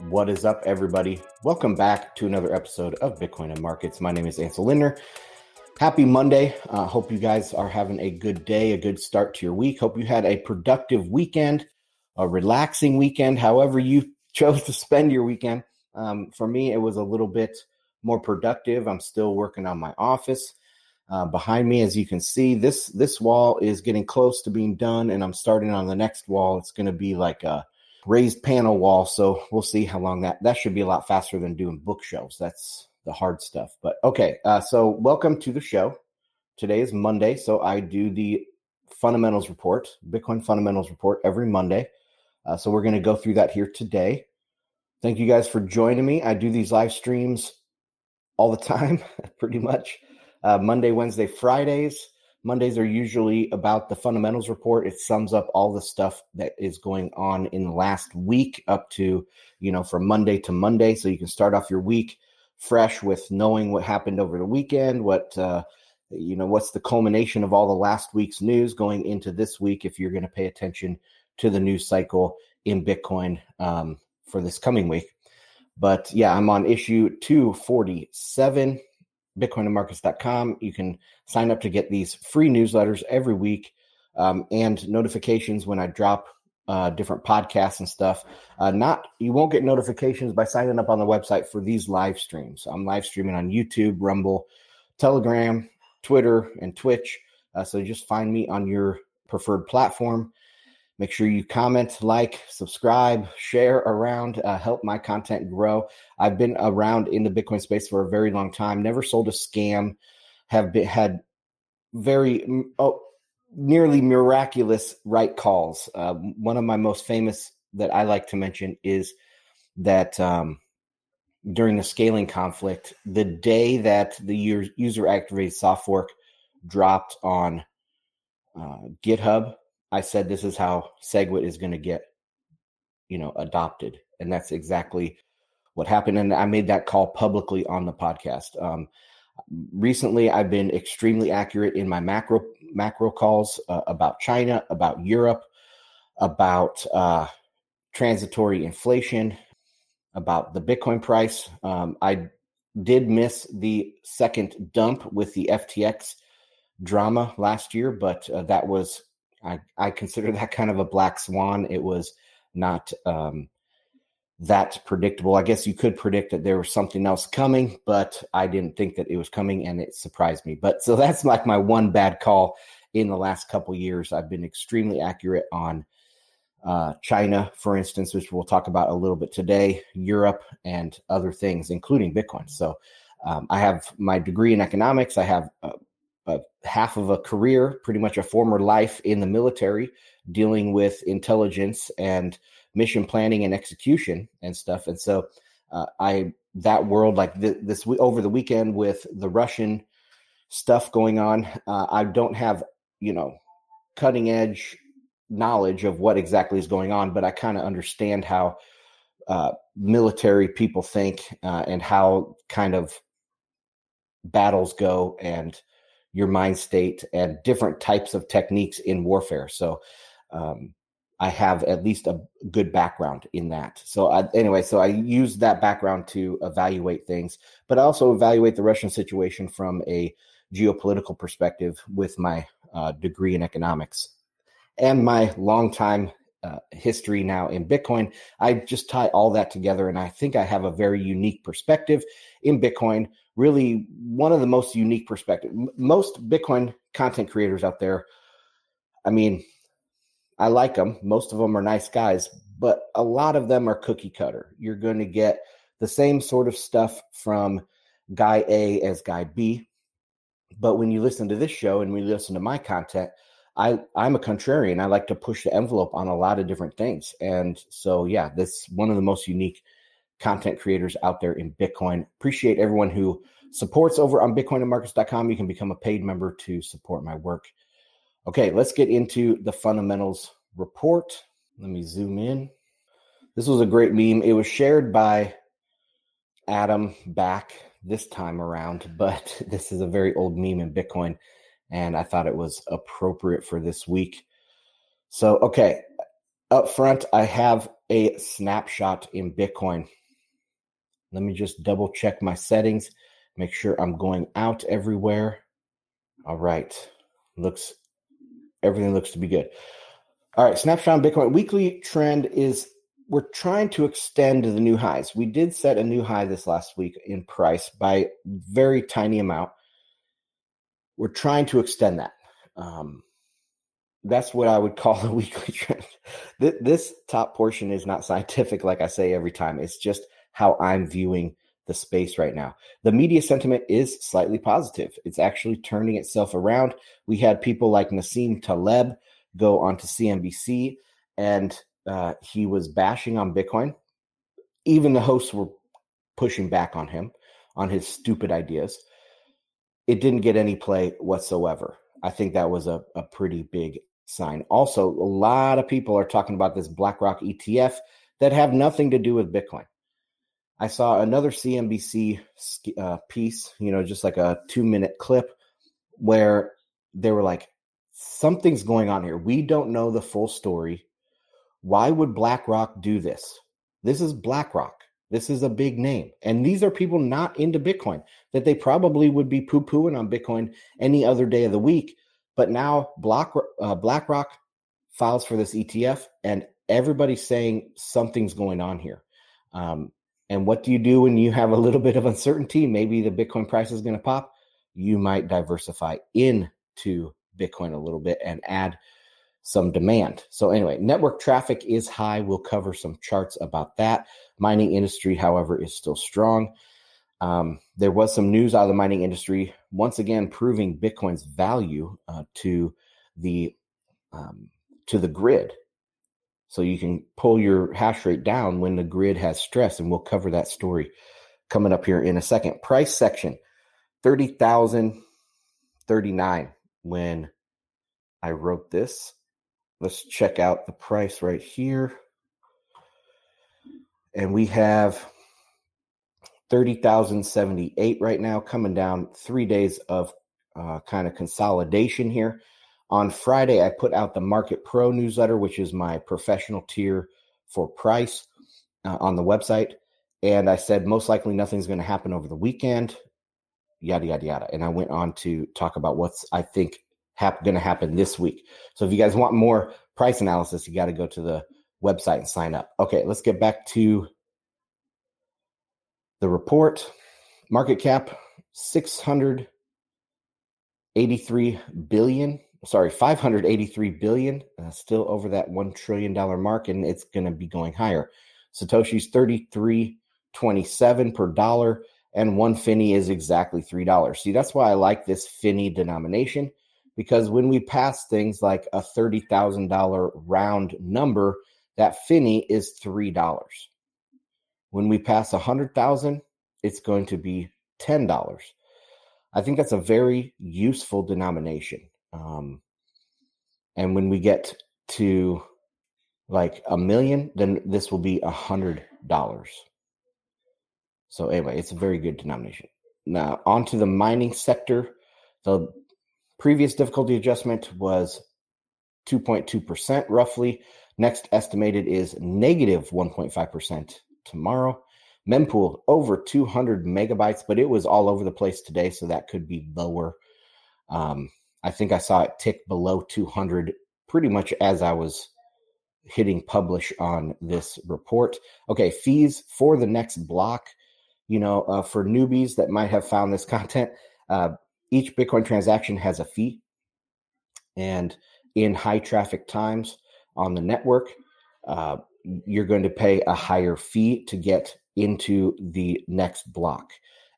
What is up, everybody? Welcome back to another episode of Bitcoin and Markets. My name is Ansel Lindner. Happy Monday. Uh, hope you guys are having a good day, a good start to your week. Hope you had a productive weekend, a relaxing weekend, however you chose to spend your weekend. Um, for me, it was a little bit more productive. I'm still working on my office. Uh, behind me, as you can see, this this wall is getting close to being done, and I'm starting on the next wall. It's going to be like a raised panel wall. So we'll see how long that that should be a lot faster than doing bookshelves. That's the hard stuff. But okay, uh, so welcome to the show. Today is Monday, so I do the fundamentals report, Bitcoin fundamentals report every Monday. Uh, so we're going to go through that here today. Thank you guys for joining me. I do these live streams all the time, pretty much. Uh, Monday, Wednesday, Fridays. Mondays are usually about the fundamentals report. It sums up all the stuff that is going on in the last week up to, you know, from Monday to Monday. So you can start off your week fresh with knowing what happened over the weekend, what, uh, you know, what's the culmination of all the last week's news going into this week if you're going to pay attention to the news cycle in Bitcoin um, for this coming week. But yeah, I'm on issue 247 bitcoinandmarkets.com. You can sign up to get these free newsletters every week um, and notifications when I drop uh, different podcasts and stuff. Uh, not you won't get notifications by signing up on the website for these live streams. I'm live streaming on YouTube, Rumble, Telegram, Twitter, and Twitch. Uh, so just find me on your preferred platform. Make sure you comment, like, subscribe, share around, uh, help my content grow. I've been around in the Bitcoin space for a very long time. Never sold a scam. Have been, had very oh, nearly miraculous right calls. Uh, one of my most famous that I like to mention is that um, during the scaling conflict, the day that the user activated soft fork dropped on uh, GitHub I said this is how SegWit is going to get, you know, adopted, and that's exactly what happened. And I made that call publicly on the podcast. Um, recently, I've been extremely accurate in my macro macro calls uh, about China, about Europe, about uh, transitory inflation, about the Bitcoin price. Um, I did miss the second dump with the FTX drama last year, but uh, that was I, I consider that kind of a black swan. It was not um, that predictable. I guess you could predict that there was something else coming, but I didn't think that it was coming and it surprised me. But so that's like my one bad call in the last couple years. I've been extremely accurate on uh, China, for instance, which we'll talk about a little bit today, Europe, and other things, including Bitcoin. So um, I have my degree in economics. I have uh, a half of a career, pretty much a former life in the military, dealing with intelligence and mission planning and execution and stuff. And so, uh, I that world like th- this over the weekend with the Russian stuff going on, uh, I don't have you know cutting edge knowledge of what exactly is going on, but I kind of understand how uh, military people think uh, and how kind of battles go and your mind state and different types of techniques in warfare. So um, I have at least a good background in that. So I, anyway, so I use that background to evaluate things, but I also evaluate the Russian situation from a geopolitical perspective with my uh, degree in economics and my long time uh, history now in Bitcoin. I just tie all that together, and I think I have a very unique perspective in Bitcoin really one of the most unique perspective. Most Bitcoin content creators out there, I mean, I like them. Most of them are nice guys, but a lot of them are cookie cutter. You're going to get the same sort of stuff from guy A as guy B. But when you listen to this show and we listen to my content, I I'm a contrarian. I like to push the envelope on a lot of different things. And so yeah, this one of the most unique content creators out there in Bitcoin. Appreciate everyone who supports over on bitcoinandmarkets.com. You can become a paid member to support my work. Okay, let's get into the fundamentals report. Let me zoom in. This was a great meme. It was shared by Adam Back this time around, but this is a very old meme in Bitcoin, and I thought it was appropriate for this week. So, okay, up front, I have a snapshot in Bitcoin. Let me just double check my settings, make sure I'm going out everywhere. All right. Looks everything looks to be good. All right, snapshot on Bitcoin. Weekly trend is we're trying to extend the new highs. We did set a new high this last week in price by very tiny amount. We're trying to extend that. Um, that's what I would call a weekly trend. This top portion is not scientific, like I say every time. It's just how I'm viewing the space right now. The media sentiment is slightly positive. It's actually turning itself around. We had people like Nassim Taleb go onto CNBC and uh, he was bashing on Bitcoin. Even the hosts were pushing back on him on his stupid ideas. It didn't get any play whatsoever. I think that was a, a pretty big sign. Also, a lot of people are talking about this BlackRock ETF that have nothing to do with Bitcoin. I saw another CNBC uh, piece, you know, just like a two minute clip where they were like, something's going on here. We don't know the full story. Why would BlackRock do this? This is BlackRock. This is a big name. And these are people not into Bitcoin that they probably would be poo pooing on Bitcoin any other day of the week. But now Black, uh, BlackRock files for this ETF, and everybody's saying something's going on here. Um, and what do you do when you have a little bit of uncertainty? Maybe the Bitcoin price is going to pop. You might diversify into Bitcoin a little bit and add some demand. So, anyway, network traffic is high. We'll cover some charts about that. Mining industry, however, is still strong. Um, there was some news out of the mining industry, once again proving Bitcoin's value uh, to the um, to the grid. So you can pull your hash rate down when the grid has stress, and we'll cover that story coming up here in a second. Price section, thirty thousand thirty nine. When I wrote this, let's check out the price right here, and we have 30,078 right now, coming down three days of uh, kind of consolidation here. On Friday, I put out the Market Pro newsletter, which is my professional tier for price uh, on the website. And I said, most likely nothing's going to happen over the weekend, yada, yada, yada. And I went on to talk about what's, I think, hap- going to happen this week. So if you guys want more price analysis, you got to go to the website and sign up. Okay, let's get back to the report. Market cap 683 billion sorry, 583 billion, uh, still over that $1 trillion mark, and it's going to be going higher. Satoshi's 33.27 per dollar, and one finney is exactly $3. See, that's why I like this finney denomination because when we pass things like a $30,000 round number, that finney is $3. When we pass a 100,000, it's going to be $10. I think that's a very useful denomination. Um, and when we get to like a million, then this will be a hundred dollars. So anyway, it's a very good denomination. Now onto the mining sector. The previous difficulty adjustment was 2.2% roughly. Next estimated is negative 1.5% tomorrow. Mempool over 200 megabytes, but it was all over the place today, so that could be lower. Um, I think I saw it tick below 200 pretty much as I was hitting publish on this report. Okay, fees for the next block. You know, uh, for newbies that might have found this content, uh, each Bitcoin transaction has a fee. And in high traffic times on the network, uh, you're going to pay a higher fee to get into the next block.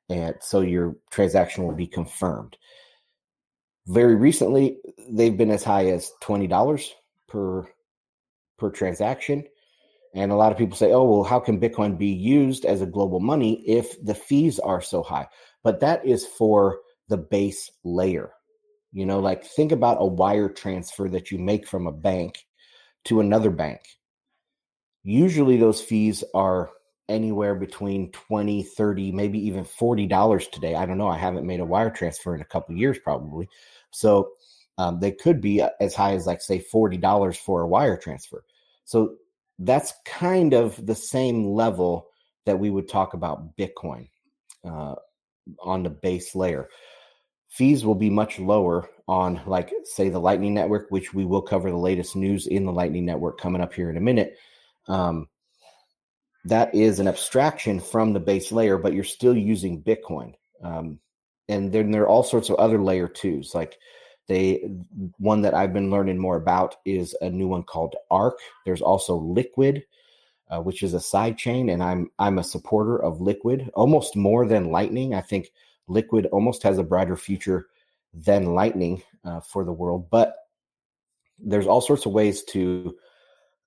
And so your transaction will be confirmed. Very recently, they've been as high as twenty dollars per per transaction. And a lot of people say, oh, well, how can Bitcoin be used as a global money if the fees are so high? But that is for the base layer. You know, like think about a wire transfer that you make from a bank to another bank. Usually those fees are anywhere between 20, 30, maybe even $40 today. I don't know. I haven't made a wire transfer in a couple years probably. So um, they could be uh, as high as like say forty dollars for a wire transfer. So that's kind of the same level that we would talk about Bitcoin uh, on the base layer. Fees will be much lower on, like, say, the Lightning Network, which we will cover the latest news in the Lightning Network coming up here in a minute. Um, that is an abstraction from the base layer, but you're still using Bitcoin. Um, and then there are all sorts of other layer twos. Like they, one that I've been learning more about is a new one called Ark. There's also Liquid, uh, which is a side chain, and I'm I'm a supporter of Liquid almost more than Lightning. I think Liquid almost has a brighter future than Lightning uh, for the world, but there's all sorts of ways to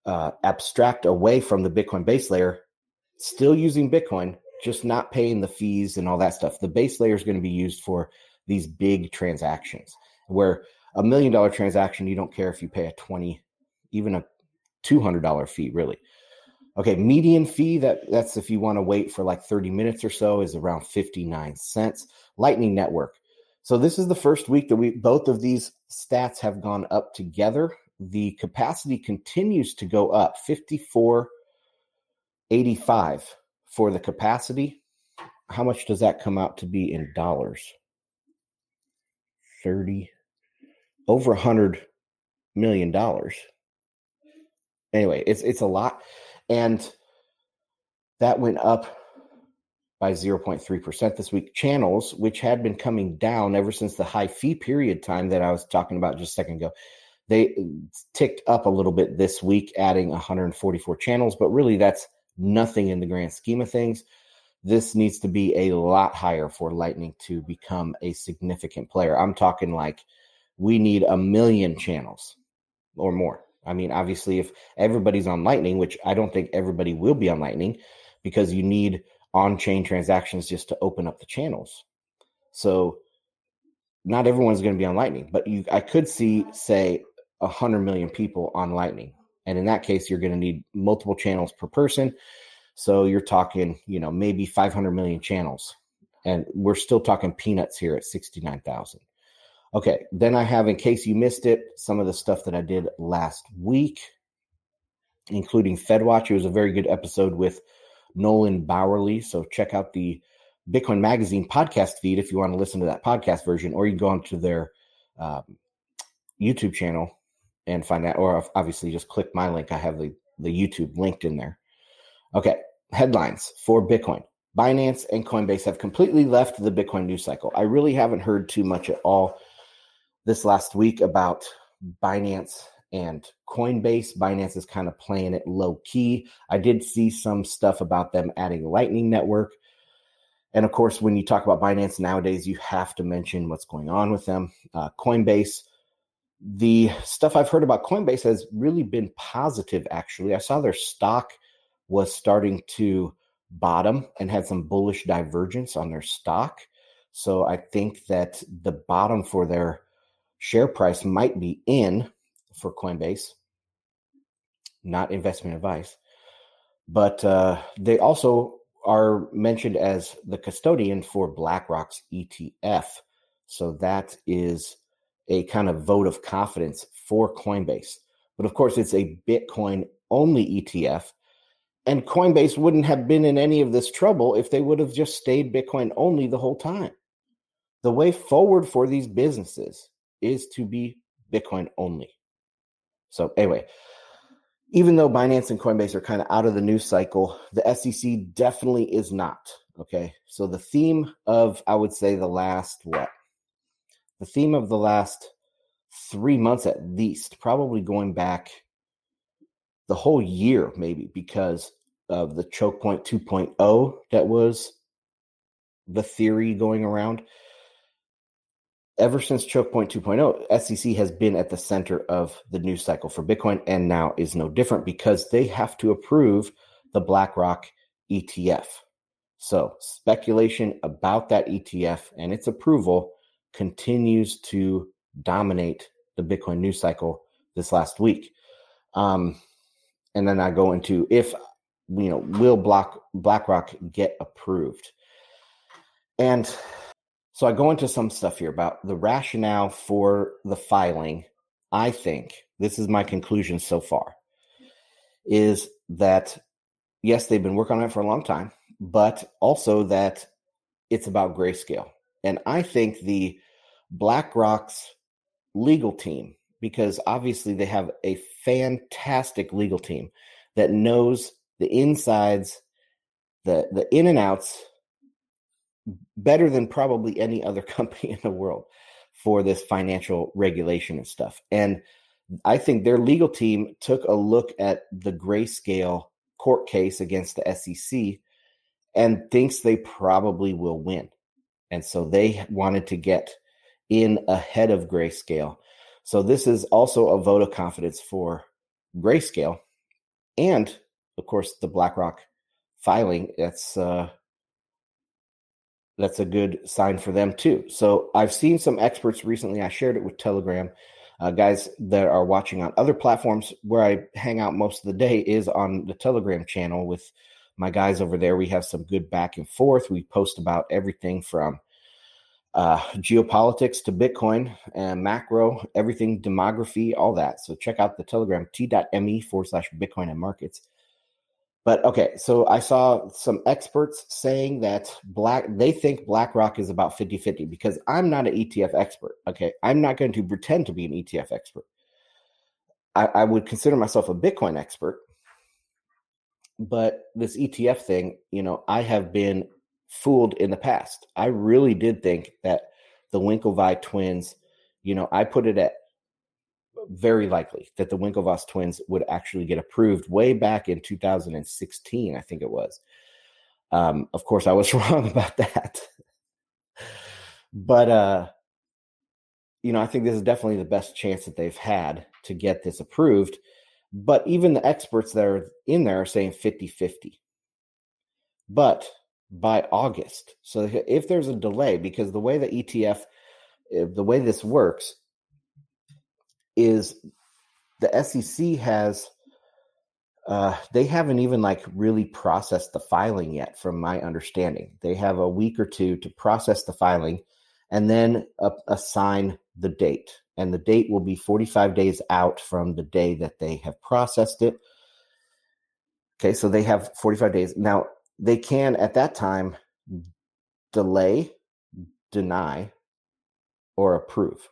uh, abstract away from the Bitcoin base layer still using Bitcoin, just not paying the fees and all that stuff. The base layer is going to be used for these big transactions where a million dollar transaction, you don't care if you pay a 20, even a $200 fee, really. Okay, median fee that that's if you want to wait for like 30 minutes or so is around 59 cents. Lightning Network. So this is the first week that we both of these stats have gone up together. The capacity continues to go up 54 85 for the capacity. How much does that come out to be in dollars? 30 over a hundred million dollars. Anyway, it's it's a lot. And that went up by 0.3% this week. Channels, which had been coming down ever since the high fee period time that I was talking about just a second ago, they uh, ticked up a little bit this week, adding 144 channels, but really that's nothing in the grand scheme of things. This needs to be a lot higher for Lightning to become a significant player. I'm talking like we need a million channels or more. I mean, obviously, if everybody's on Lightning, which I don't think everybody will be on Lightning because you need on chain transactions just to open up the channels. So, not everyone's going to be on Lightning, but you, I could see, say, 100 million people on Lightning. And in that case, you're going to need multiple channels per person. So you're talking, you know, maybe 500 million channels. And we're still talking peanuts here at 69,000. Okay. Then I have, in case you missed it, some of the stuff that I did last week, including FedWatch. It was a very good episode with Nolan Bauerle. So check out the Bitcoin Magazine podcast feed if you want to listen to that podcast version, or you can go onto their um, YouTube channel and find that, or obviously just click my link. I have the, the YouTube linked in there. Okay, headlines for Bitcoin. Binance and Coinbase have completely left the Bitcoin news cycle. I really haven't heard too much at all this last week about Binance and Coinbase. Binance is kind of playing it low key. I did see some stuff about them adding Lightning Network. And of course, when you talk about Binance nowadays, you have to mention what's going on with them. Uh, Coinbase the stuff I've heard about Coinbase has really been positive, actually. I saw their stock was starting to bottom and had some bullish divergence on their stock. So I think that the bottom for their share price might be in for Coinbase, not investment advice. But uh, they also are mentioned as the custodian for BlackRock's ETF. So that is a kind of vote of confidence for Coinbase. But of course, it's a Bitcoin only ETF. And Coinbase wouldn't have been in any of this trouble if they would have just stayed Bitcoin only the whole time. The way forward for these businesses is to be Bitcoin only. So, anyway, even though Binance and Coinbase are kind of out of the news cycle, the SEC definitely is not. Okay. So, the theme of, I would say, the last, what, the theme of the last three months at least, probably going back the whole year, maybe because of the choke point 2.0 that was the theory going around. Ever since choke point 2.0, SEC has been at the center of the news cycle for Bitcoin and now is no different because they have to approve the BlackRock ETF. So, speculation about that ETF and its approval continues to dominate the Bitcoin news cycle this last week. Um, and then I go into if you know will Black BlackRock get approved, and so I go into some stuff here about the rationale for the filing. I think this is my conclusion so far is that yes, they've been working on it for a long time, but also that it's about grayscale. And I think the BlackRock's legal team, because obviously they have a fantastic legal team that knows the insides, the the in and outs better than probably any other company in the world for this financial regulation and stuff. And I think their legal team took a look at the grayscale court case against the SEC and thinks they probably will win. And so they wanted to get in ahead of grayscale. So this is also a vote of confidence for grayscale. And of course, the BlackRock filing, that's uh, that's a good sign for them too. So I've seen some experts recently. I shared it with Telegram. Uh, guys that are watching on other platforms where I hang out most of the day is on the Telegram channel with my guys over there. We have some good back and forth. We post about everything from uh, geopolitics to Bitcoin and macro, everything, demography, all that. So check out the Telegram t.me forward slash Bitcoin and markets. But okay, so I saw some experts saying that black they think BlackRock is about 50-50 because I'm not an ETF expert. Okay. I'm not going to pretend to be an ETF expert. I, I would consider myself a Bitcoin expert. But this ETF thing, you know, I have been fooled in the past. I really did think that the Winklevi twins, you know, I put it at very likely that the Winklevoss twins would actually get approved way back in 2016, I think it was. Um, of course, I was wrong about that. but, uh, you know, I think this is definitely the best chance that they've had to get this approved. But even the experts that are in there are saying 50 50. But by August, so if there's a delay, because the way the ETF, eh, the way this works is the SEC has uh, they haven't even like really processed the filing yet, from my understanding. They have a week or two to process the filing and then uh, assign the date. And the date will be 45 days out from the day that they have processed it. Okay, so they have 45 days. Now, they can at that time delay, deny, or approve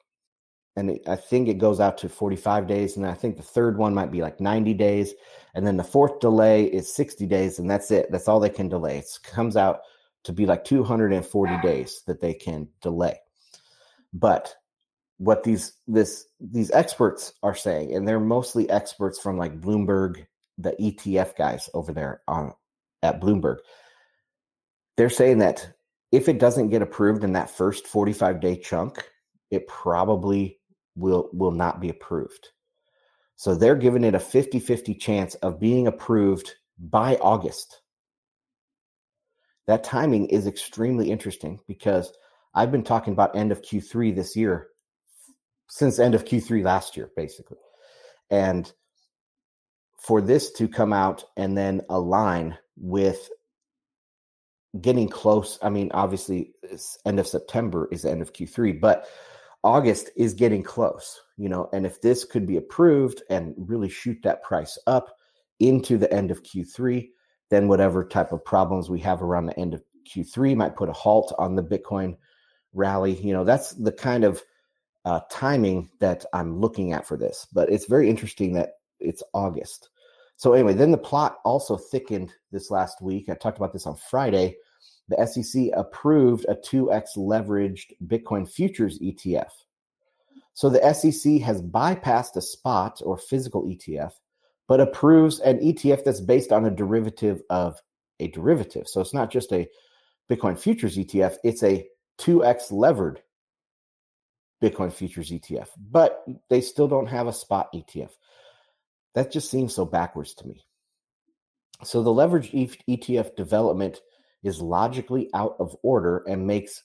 and I think it goes out to 45 days. And I think the third one might be like 90 days. And then the fourth delay is 60 days, and that's it. That's all they can delay. It comes out to be like 240 days that they can delay. But what these this these experts are saying, and they're mostly experts from like Bloomberg, the ETF guys over there on at Bloomberg, they're saying that if it doesn't get approved in that first 45 day chunk, it probably will will not be approved. So they're giving it a 50-50 chance of being approved by August. That timing is extremely interesting because I've been talking about end of Q3 this year since end of Q3 last year basically. And for this to come out and then align with getting close, I mean obviously end of September is the end of Q3, but August is getting close, you know, and if this could be approved and really shoot that price up into the end of Q3, then whatever type of problems we have around the end of Q3 might put a halt on the Bitcoin rally. You know, that's the kind of uh, timing that I'm looking at for this. But it's very interesting that it's August. So, anyway, then the plot also thickened this last week. I talked about this on Friday the SEC approved a 2x leveraged Bitcoin futures ETF. So the SEC has bypassed a spot or physical ETF, but approves an ETF that's based on a derivative of a derivative. So it's not just a Bitcoin futures ETF, it's a 2x levered Bitcoin futures ETF, but they still don't have a spot ETF. That just seems so backwards to me. So the leverage ETF development is logically out of order and makes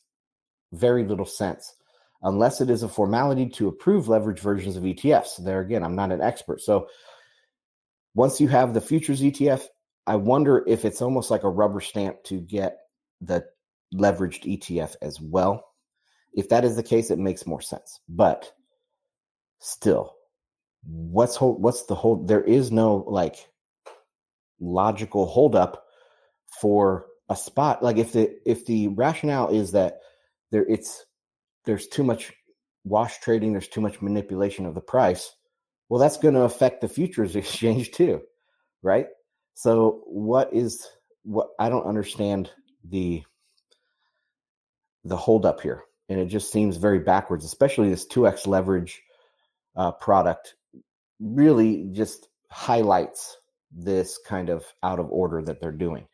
very little sense unless it is a formality to approve leverage versions of ETFs. There again, I'm not an expert. So once you have the futures ETF, I wonder if it's almost like a rubber stamp to get the leveraged ETF as well. If that is the case, it makes more sense. But still, what's whole, what's the whole? There is no like logical holdup for a spot. Like if the if the rationale is that there it's there's too much wash trading, there's too much manipulation of the price, well, that's going to affect the futures exchange too, right? So what is what I don't understand the the holdup here, and it just seems very backwards, especially this two x leverage uh, product. Really, just highlights this kind of out of order that they're doing.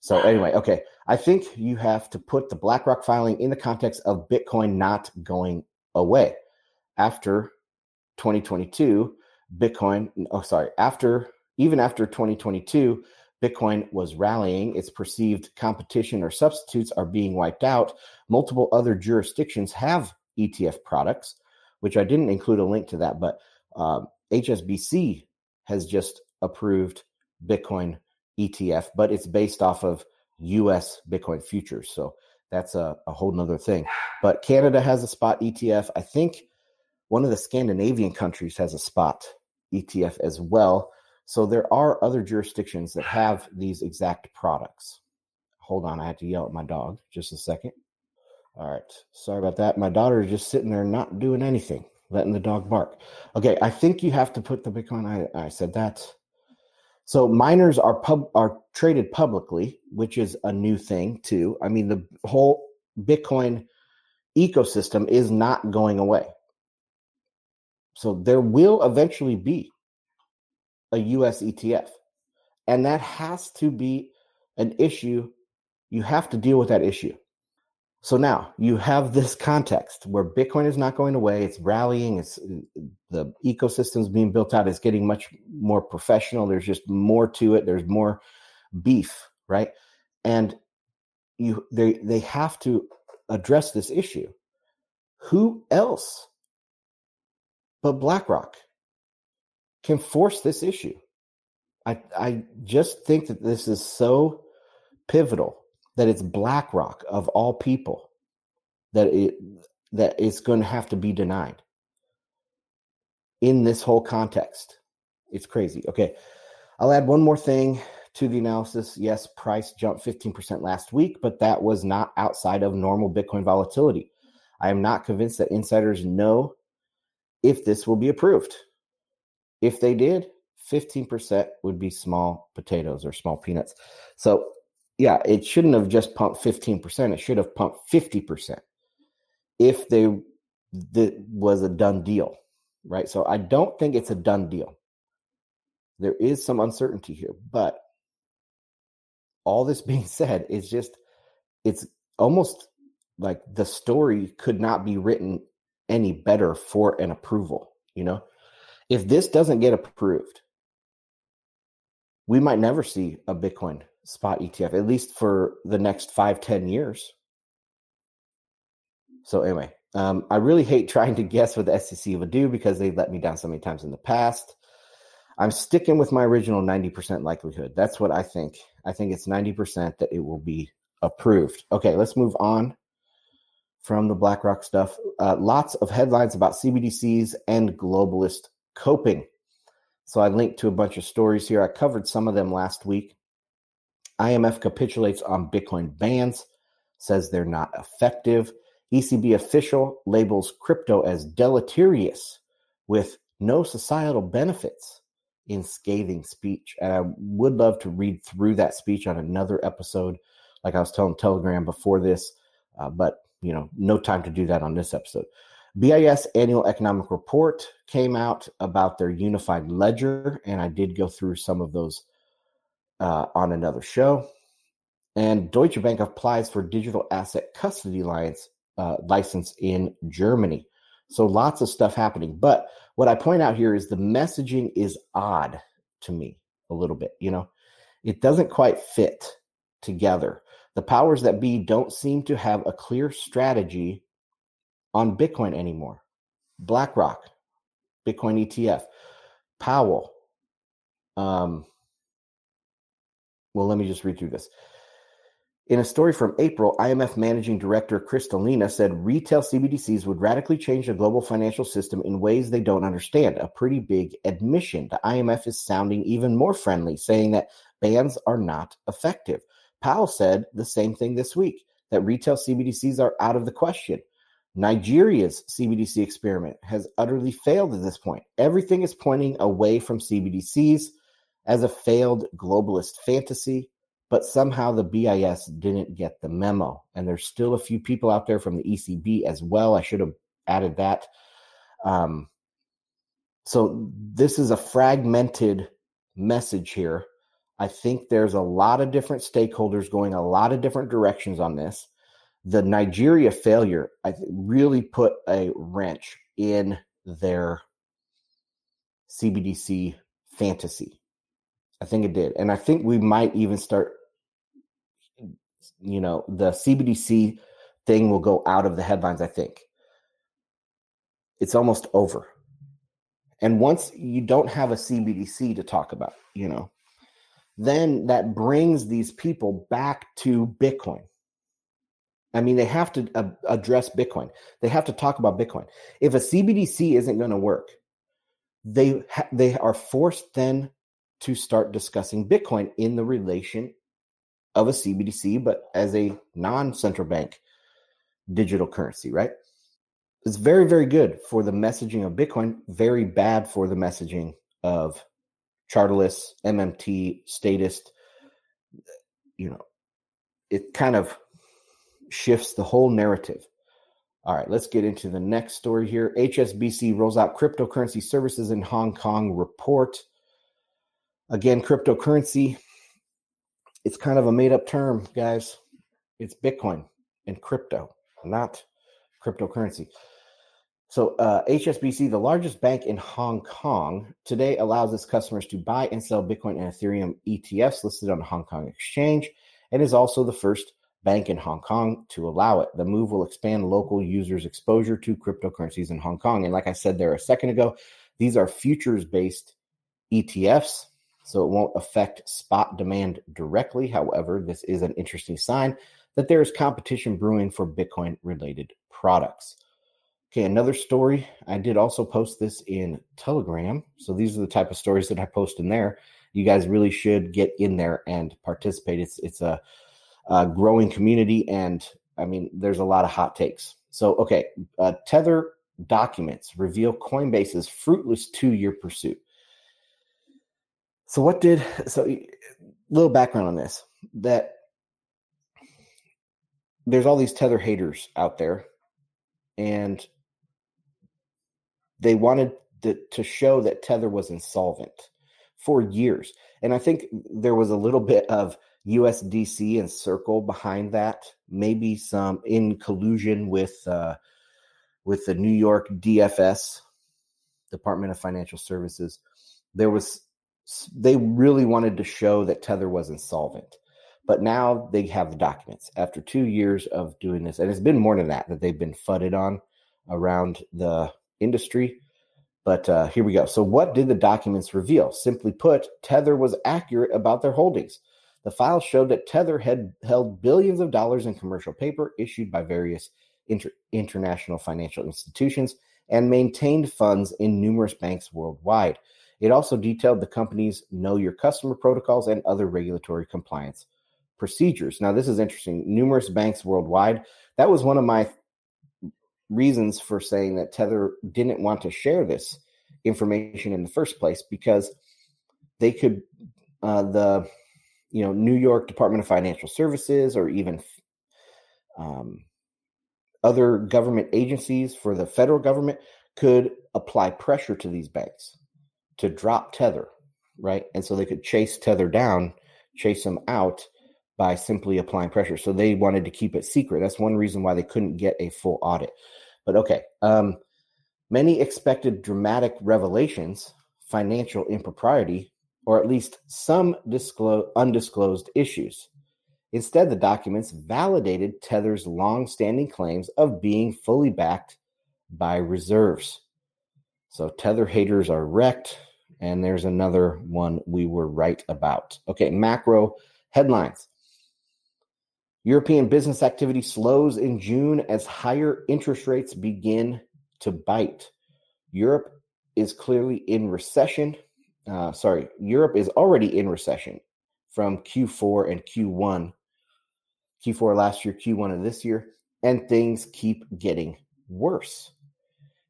So anyway, okay, I think you have to put the BlackRock filing in the context of Bitcoin not going away after 2022. Bitcoin, oh sorry, after even after 2022, Bitcoin was rallying. Its perceived competition or substitutes are being wiped out. Multiple other jurisdictions have ETF products, which I didn't include a link to that, but um, HSBC has just approved Bitcoin ETF, but it's based off of US Bitcoin futures. So that's a, a whole nother thing. But Canada has a spot ETF. I think one of the Scandinavian countries has a spot ETF as well. So there are other jurisdictions that have these exact products. Hold on, I had to yell at my dog. Just a second. All right. Sorry about that. My daughter is just sitting there not doing anything, letting the dog bark. Okay, I think you have to put the Bitcoin. I, I said that. So miners are pub are traded publicly, which is a new thing too. I mean, the whole Bitcoin ecosystem is not going away. So there will eventually be a US ETF. And that has to be an issue. You have to deal with that issue. So now you have this context where Bitcoin is not going away. It's rallying. It's the ecosystem's being built out. It's getting much more professional. There's just more to it. There's more beef, right? And you they they have to address this issue. Who else but BlackRock can force this issue? I I just think that this is so pivotal that it's BlackRock of all people that it that it's going to have to be denied in this whole context. It's crazy. Okay. I'll add one more thing to the analysis. Yes, price jumped 15% last week, but that was not outside of normal Bitcoin volatility. I am not convinced that insiders know if this will be approved. If they did, 15% would be small potatoes or small peanuts. So yeah, it shouldn't have just pumped 15%. It should have pumped 50% if they that was a done deal, right? So I don't think it's a done deal. There is some uncertainty here, but all this being said, it's just it's almost like the story could not be written any better for an approval, you know? If this doesn't get approved, we might never see a Bitcoin spot ETF, at least for the next five, ten years. So anyway, um, I really hate trying to guess what the SEC would do because they've let me down so many times in the past. I'm sticking with my original 90% likelihood. That's what I think. I think it's 90% that it will be approved. Okay, let's move on from the BlackRock stuff. Uh, lots of headlines about CBDCs and globalist coping. So I linked to a bunch of stories here. I covered some of them last week. IMF capitulates on Bitcoin bans, says they're not effective. ECB official labels crypto as deleterious with no societal benefits in scathing speech. And I would love to read through that speech on another episode, like I was telling Telegram before this, uh, but you know, no time to do that on this episode. BIS annual economic report came out about their unified ledger, and I did go through some of those uh, on another show. And Deutsche Bank applies for digital asset custody uh, license in Germany. So lots of stuff happening. But what I point out here is the messaging is odd to me a little bit. You know, it doesn't quite fit together. The powers that be don't seem to have a clear strategy on Bitcoin anymore. BlackRock, Bitcoin ETF, Powell, um, well, let me just read through this. In a story from April, IMF Managing Director Kristalina said retail CBDCs would radically change the global financial system in ways they don't understand. A pretty big admission. The IMF is sounding even more friendly, saying that bans are not effective. Powell said the same thing this week that retail CBDCs are out of the question. Nigeria's CBDC experiment has utterly failed at this point. Everything is pointing away from CBDCs as a failed globalist fantasy but somehow the BIS didn't get the memo. And there's still a few people out there from the ECB as well. I should have added that. Um, so this is a fragmented message here. I think there's a lot of different stakeholders going a lot of different directions on this. The Nigeria failure, I really put a wrench in their CBDC fantasy. I think it did. And I think we might even start, you know, the CBDC thing will go out of the headlines, I think. It's almost over. And once you don't have a CBDC to talk about, you know, then that brings these people back to Bitcoin. I mean, they have to uh, address Bitcoin. They have to talk about Bitcoin. If a CBDC isn't going to work, they ha- they are forced then to start discussing Bitcoin in the relation of a CBDC, but as a non central bank digital currency, right? It's very, very good for the messaging of Bitcoin, very bad for the messaging of Chartalist, MMT, Statist. You know, it kind of shifts the whole narrative. All right, let's get into the next story here. HSBC rolls out cryptocurrency services in Hong Kong report. Again, cryptocurrency, it's kind of a made up term, guys. It's Bitcoin and crypto, not cryptocurrency. So, uh, HSBC, the largest bank in Hong Kong, today allows its customers to buy and sell Bitcoin and Ethereum ETFs listed on the Hong Kong Exchange and is also the first bank in Hong Kong to allow it. The move will expand local users' exposure to cryptocurrencies in Hong Kong. And like I said there a second ago, these are futures based ETFs so it won't affect spot demand directly. However, this is an interesting sign that there is competition brewing for Bitcoin related products. Okay, another story. I did also post this in Telegram. So these are the type of stories that I post in there. You guys really should get in there and participate. It's it's a, a growing community, and I mean, there's a lot of hot takes. So okay, uh, Tether documents reveal Coinbase's fruitless two-year pursuit. So what did so little background on this that there's all these tether haters out there and they wanted to, to show that tether was insolvent for years and i think there was a little bit of usdc and circle behind that maybe some in collusion with uh, with the new york dfs department of financial services there was they really wanted to show that Tether was insolvent. But now they have the documents after two years of doing this. And it's been more than that that they've been fudded on around the industry. But uh, here we go. So, what did the documents reveal? Simply put, Tether was accurate about their holdings. The files showed that Tether had held billions of dollars in commercial paper issued by various inter- international financial institutions and maintained funds in numerous banks worldwide. It also detailed the company's know your customer protocols and other regulatory compliance procedures. Now, this is interesting. Numerous banks worldwide. That was one of my reasons for saying that Tether didn't want to share this information in the first place because they could, uh, the you know New York Department of Financial Services or even um, other government agencies for the federal government could apply pressure to these banks to drop tether, right? And so they could chase tether down, chase them out by simply applying pressure. So they wanted to keep it secret. That's one reason why they couldn't get a full audit. But okay, um, many expected dramatic revelations, financial impropriety, or at least some disclosed, undisclosed issues. Instead, the documents validated Tether's long standing claims of being fully backed by reserves. So Tether haters are wrecked. And there's another one we were right about. Okay, macro headlines. European business activity slows in June as higher interest rates begin to bite. Europe is clearly in recession. Uh, sorry, Europe is already in recession from Q4 and Q1. Q4 last year, Q1 of this year, and things keep getting worse.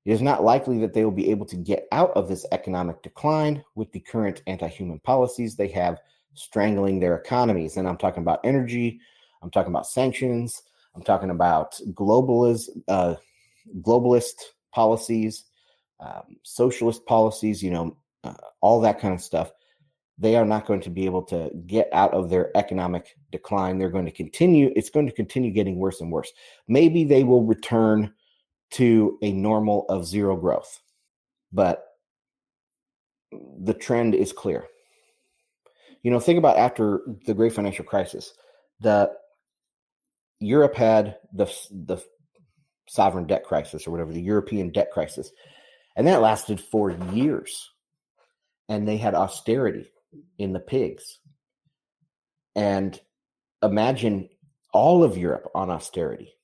It is not likely that they will be able to get out of this economic decline with the current anti human policies they have strangling their economies. And I'm talking about energy, I'm talking about sanctions, I'm talking about globalist, uh, globalist policies, um, socialist policies, you know, uh, all that kind of stuff. They are not going to be able to get out of their economic decline. They're going to continue, it's going to continue getting worse and worse. Maybe they will return to a normal of zero growth. But the trend is clear. You know, think about after the great financial crisis, the Europe had the the sovereign debt crisis or whatever, the European debt crisis. And that lasted for years. And they had austerity in the pigs. And imagine all of Europe on austerity.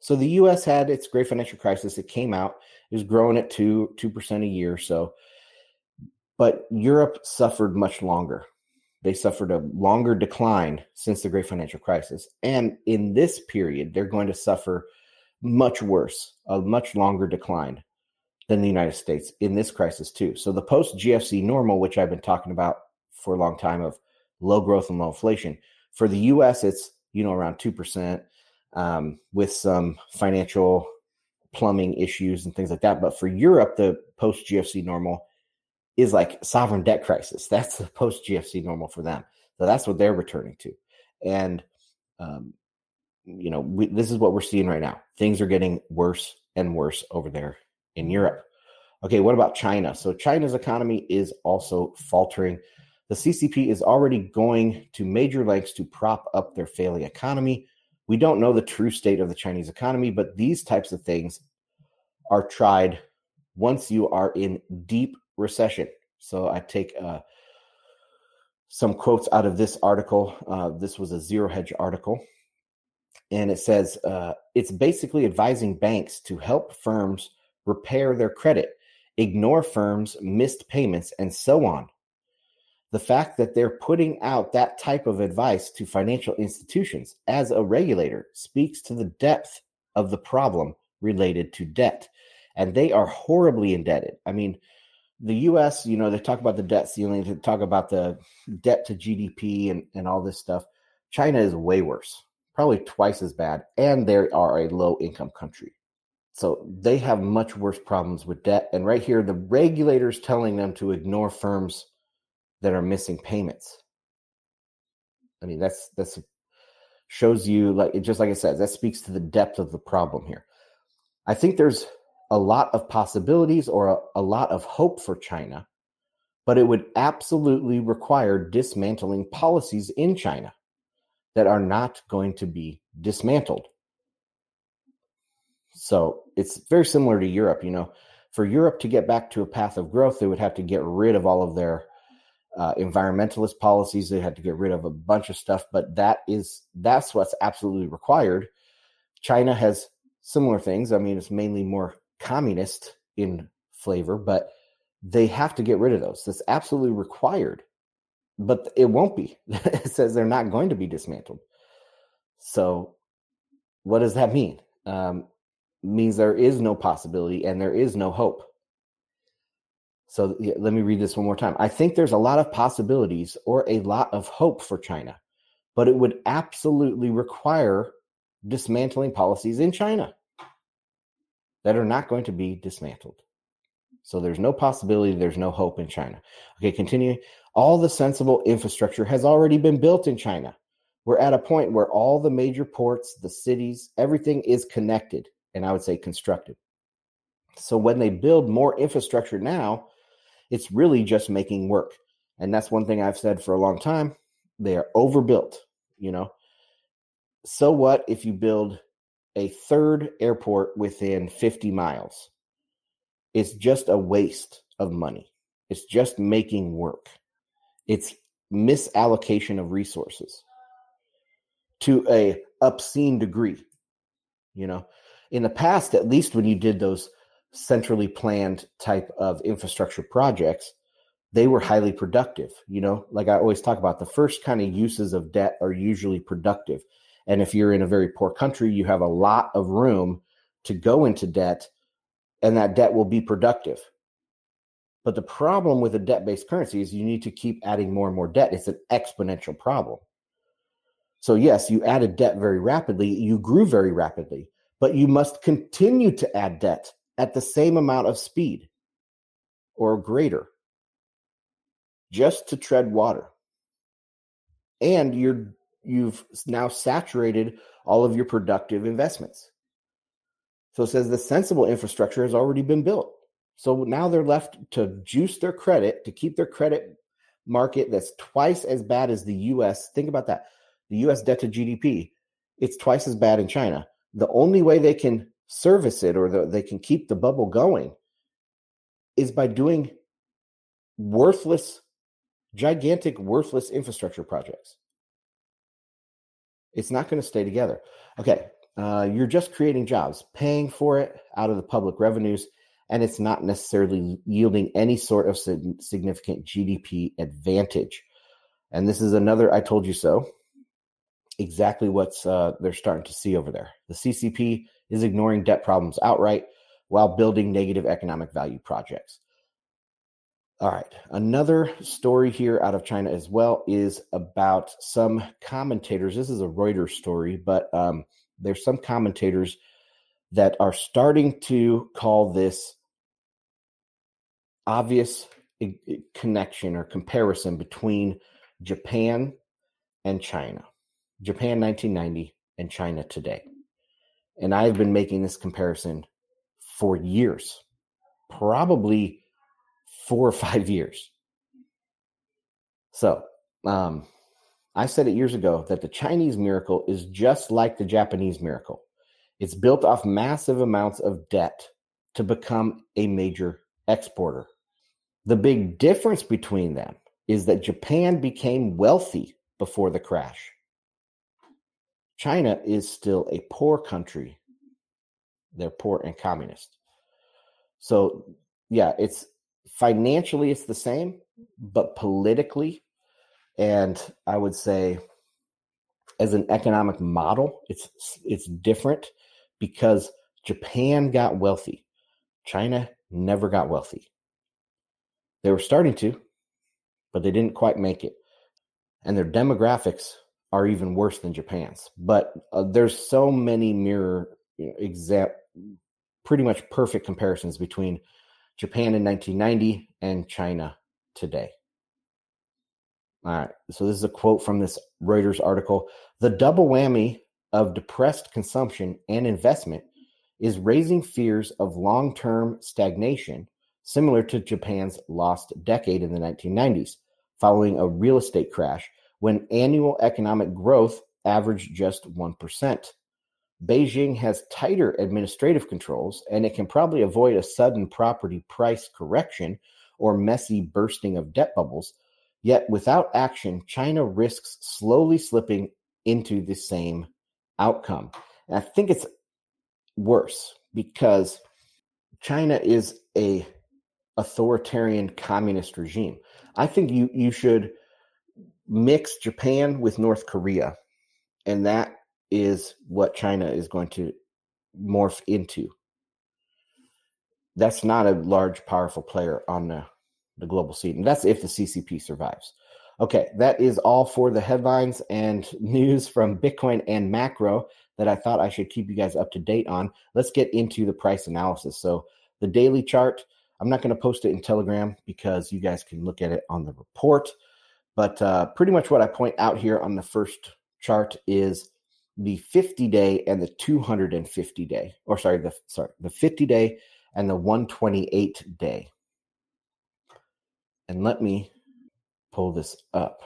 So the U.S. had its great financial crisis. It came out. It was growing at two two percent a year. So, but Europe suffered much longer. They suffered a longer decline since the great financial crisis, and in this period, they're going to suffer much worse, a much longer decline than the United States in this crisis too. So the post GFC normal, which I've been talking about for a long time, of low growth and low inflation, for the U.S. it's you know around two percent um, with some financial plumbing issues and things like that. But for Europe, the post GFC normal is like sovereign debt crisis. That's the post GFC normal for them. So that's what they're returning to. And, um, you know, we, this is what we're seeing right now. Things are getting worse and worse over there in Europe. Okay, what about China? So China's economy is also faltering. The CCP is already going to major lengths to prop up their failing economy. We don't know the true state of the Chinese economy, but these types of things are tried once you are in deep recession. So I take uh, some quotes out of this article. Uh, this was a zero hedge article. And it says uh, it's basically advising banks to help firms repair their credit, ignore firms' missed payments, and so on the fact that they're putting out that type of advice to financial institutions as a regulator speaks to the depth of the problem related to debt. And they are horribly indebted. I mean, the US, you know, they talk about the debt ceiling, they talk about the debt to GDP and, and all this stuff. China is way worse, probably twice as bad. And they are a low income country. So they have much worse problems with debt. And right here, the regulators telling them to ignore firms that are missing payments. I mean, that's that's shows you like it just like I said, that speaks to the depth of the problem here. I think there's a lot of possibilities or a, a lot of hope for China, but it would absolutely require dismantling policies in China that are not going to be dismantled. So it's very similar to Europe. You know, for Europe to get back to a path of growth, they would have to get rid of all of their uh, environmentalist policies. They had to get rid of a bunch of stuff, but that is that's what's absolutely required. China has similar things. I mean, it's mainly more communist in flavor, but they have to get rid of those. That's absolutely required, but it won't be. it says they're not going to be dismantled. So, what does that mean? Um, means there is no possibility and there is no hope. So yeah, let me read this one more time. I think there's a lot of possibilities or a lot of hope for China, but it would absolutely require dismantling policies in China that are not going to be dismantled. So there's no possibility, there's no hope in China. Okay, continue. All the sensible infrastructure has already been built in China. We're at a point where all the major ports, the cities, everything is connected, and I would say constructed. So when they build more infrastructure now, it's really just making work. And that's one thing I've said for a long time. They are overbuilt, you know. So what if you build a third airport within 50 miles? It's just a waste of money. It's just making work. It's misallocation of resources. to a obscene degree. You know, in the past, at least when you did those centrally planned type of infrastructure projects, they were highly productive. You know, like I always talk about, the first kind of uses of debt are usually productive. And if you're in a very poor country, you have a lot of room to go into debt, and that debt will be productive. But the problem with a debt based currency is you need to keep adding more and more debt. It's an exponential problem. So, yes, you added debt very rapidly, you grew very rapidly, but you must continue to add debt at the same amount of speed or greater just to tread water. And you're you've now saturated all of your productive investments. So it says the sensible infrastructure has already been built. So now they're left to juice their credit to keep their credit market that's twice as bad as the US. Think about that. The US debt to GDP, it's twice as bad in China. The only way they can service it or the, they can keep the bubble going is by doing worthless, gigantic, worthless infrastructure projects. It's not going to stay together. Okay, uh, you're just creating jobs, paying for it out of the public revenues, and it's not necessarily yielding any sort of significant GDP advantage. And this is another I told you so. Exactly what's uh, they're starting to see over there. The CCP is ignoring debt problems outright while building negative economic value projects. All right. Another story here out of China as well is about some commentators. This is a Reuters story, but um, there's some commentators that are starting to call this obvious connection or comparison between Japan and China. Japan 1990 and China today. And I've been making this comparison for years, probably four or five years. So, um, I said it years ago that the Chinese miracle is just like the Japanese miracle. It's built off massive amounts of debt to become a major exporter. The big difference between them is that Japan became wealthy before the crash. China is still a poor country. They're poor and communist. So, yeah, it's financially it's the same, but politically and I would say as an economic model, it's it's different because Japan got wealthy. China never got wealthy. They were starting to, but they didn't quite make it. And their demographics are even worse than Japan's. But uh, there's so many mirror you know, exact, pretty much perfect comparisons between Japan in 1990 and China today. All right. So this is a quote from this Reuters article. The double whammy of depressed consumption and investment is raising fears of long term stagnation, similar to Japan's lost decade in the 1990s, following a real estate crash when annual economic growth averaged just 1%. Beijing has tighter administrative controls, and it can probably avoid a sudden property price correction or messy bursting of debt bubbles. Yet, without action, China risks slowly slipping into the same outcome. And I think it's worse because China is a authoritarian communist regime. I think you you should mix Japan with North Korea, and that is what China is going to morph into. That's not a large, powerful player on the, the global scene. And that's if the CCP survives. Okay, that is all for the headlines and news from Bitcoin and macro that I thought I should keep you guys up to date on. Let's get into the price analysis. So, the daily chart, I'm not going to post it in Telegram because you guys can look at it on the report. But uh, pretty much what I point out here on the first chart is the 50 day and the 250 day, or sorry, the sorry, the 50 day and the 128 day. And let me pull this up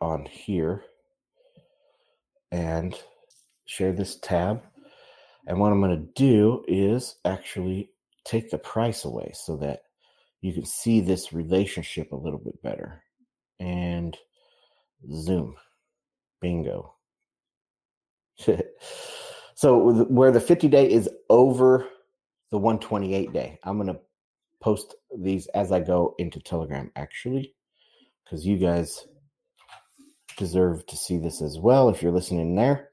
on here and share this tab. And what I'm going to do is actually take the price away so that you can see this relationship a little bit better. And zoom. Bingo. so where the 50 day is over the 128 day, I'm going to post these as I go into Telegram actually, because you guys deserve to see this as well if you're listening there.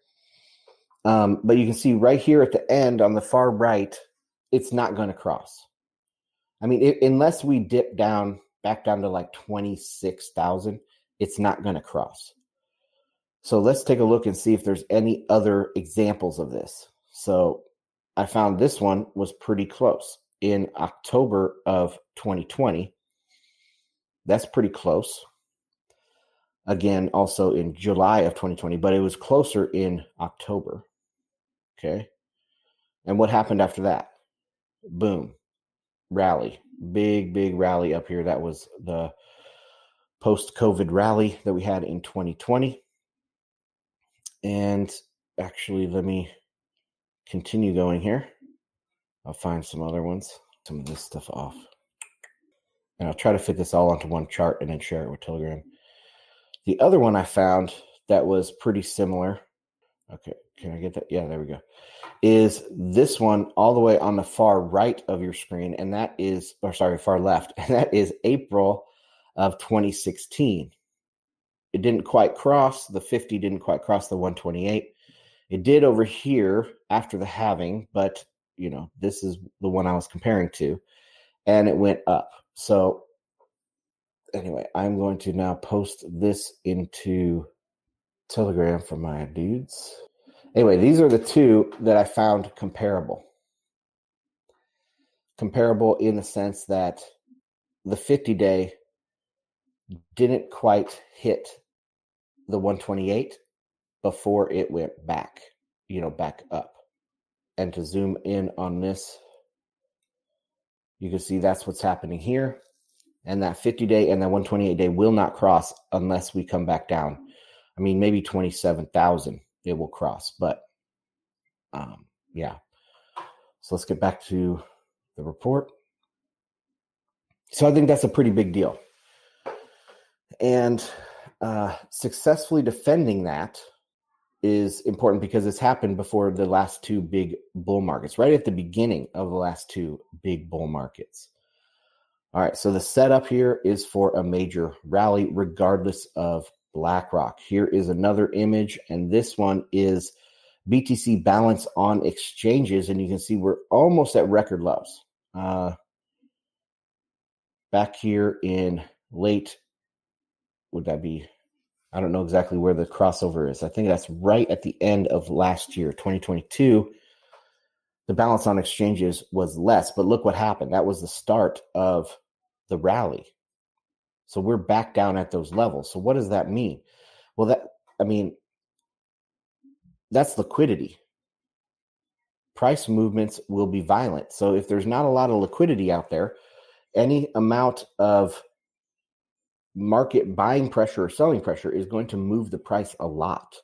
Um, but you can see right here at the end on the far right, it's not going to cross. I mean, it, unless we dip down back down to like 26,000, it's not going to cross. So let's take a look and see if there's any other examples of this. So I found this one was pretty close in October of 2020. That's pretty close. Again, also in July of 2020, but it was closer in October. Okay. And what happened after that? Boom. Rally. Big, big rally up here. That was the post COVID rally that we had in 2020. And actually, let me continue going here. I'll find some other ones, some of this stuff off. And I'll try to fit this all onto one chart and then share it with Telegram. The other one I found that was pretty similar. Okay, can I get that? Yeah, there we go. Is this one all the way on the far right of your screen? And that is, or sorry, far left. And that is April of 2016. It didn't quite cross the 50, didn't quite cross the 128. It did over here after the halving, but you know, this is the one I was comparing to, and it went up. So, anyway, I'm going to now post this into Telegram for my dudes. Anyway, these are the two that I found comparable. Comparable in the sense that the 50 day didn't quite hit the 128 before it went back, you know, back up. And to zoom in on this, you can see that's what's happening here. And that 50 day and that 128 day will not cross unless we come back down. I mean, maybe 27,000 it will cross, but um, yeah. So let's get back to the report. So I think that's a pretty big deal. And uh, successfully defending that is important because it's happened before the last two big bull markets, right at the beginning of the last two big bull markets. All right, so the setup here is for a major rally, regardless of BlackRock. Here is another image, and this one is BTC balance on exchanges, and you can see we're almost at record lows. Uh, back here in late, would that be I don't know exactly where the crossover is. I think that's right at the end of last year, 2022. The balance on exchanges was less, but look what happened. That was the start of the rally. So we're back down at those levels. So what does that mean? Well, that, I mean, that's liquidity. Price movements will be violent. So if there's not a lot of liquidity out there, any amount of market buying pressure or selling pressure is going to move the price a lot.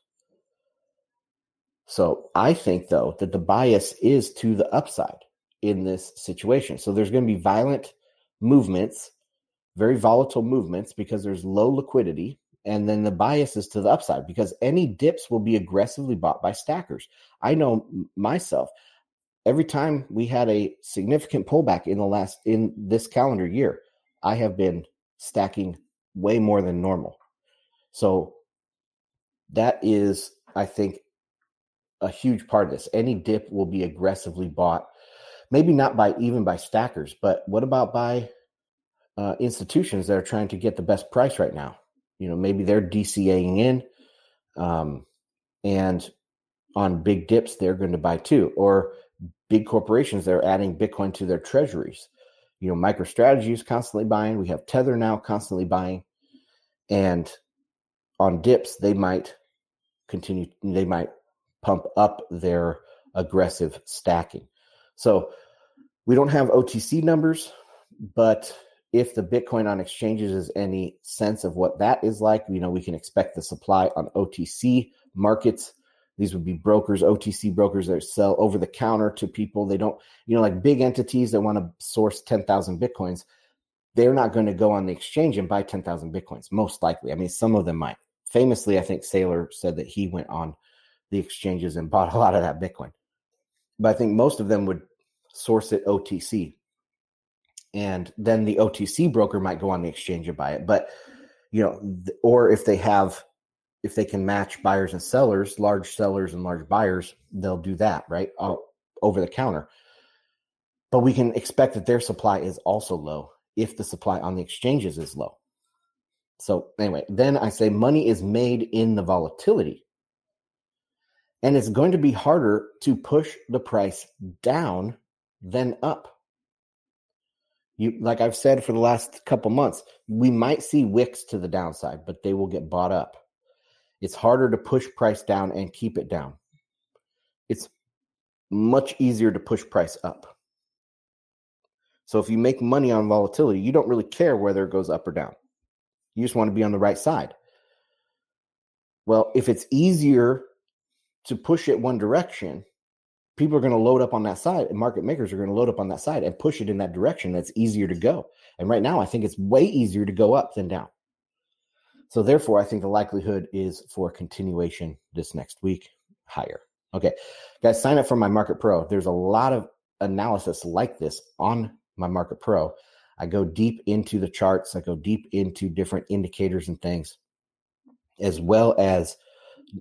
So I think though that the bias is to the upside in this situation. So there's going to be violent movements, very volatile movements because there's low liquidity. And then the bias is to the upside because any dips will be aggressively bought by stackers. I know myself, every time we had a significant pullback in the last in this calendar year, I have been stacking way more than normal. So that is, I think, a huge part of this. Any dip will be aggressively bought, maybe not by even by stackers, but what about by uh, institutions that are trying to get the best price right now? You know, maybe they're DCAing in, um, and on big dips they're going to buy too, or big corporations that are adding Bitcoin to their treasuries you know, MicroStrategy is constantly buying. We have Tether now constantly buying. And on dips, they might continue, they might pump up their aggressive stacking. So we don't have OTC numbers, but if the Bitcoin on exchanges is any sense of what that is like, you know, we can expect the supply on OTC markets these would be brokers, OTC brokers that sell over the counter to people. They don't, you know, like big entities that want to source 10,000 Bitcoins. They're not going to go on the exchange and buy 10,000 Bitcoins, most likely. I mean, some of them might. famously, I think Saylor said that he went on the exchanges and bought a lot of that Bitcoin. But I think most of them would source it OTC. And then the OTC broker might go on the exchange and buy it. But, you know, or if they have, if they can match buyers and sellers, large sellers and large buyers, they'll do that, right? over the counter. But we can expect that their supply is also low if the supply on the exchanges is low. So, anyway, then I say money is made in the volatility. And it's going to be harder to push the price down than up. You like I've said for the last couple months, we might see wicks to the downside, but they will get bought up. It's harder to push price down and keep it down. It's much easier to push price up. So if you make money on volatility, you don't really care whether it goes up or down. You just want to be on the right side. Well, if it's easier to push it one direction, people are going to load up on that side, and market makers are going to load up on that side and push it in that direction. That's easier to go. And right now, I think it's way easier to go up than down. So therefore, I think the likelihood is for continuation this next week higher. Okay, guys, sign up for my Market Pro. There's a lot of analysis like this on my Market Pro. I go deep into the charts, I go deep into different indicators and things, as well as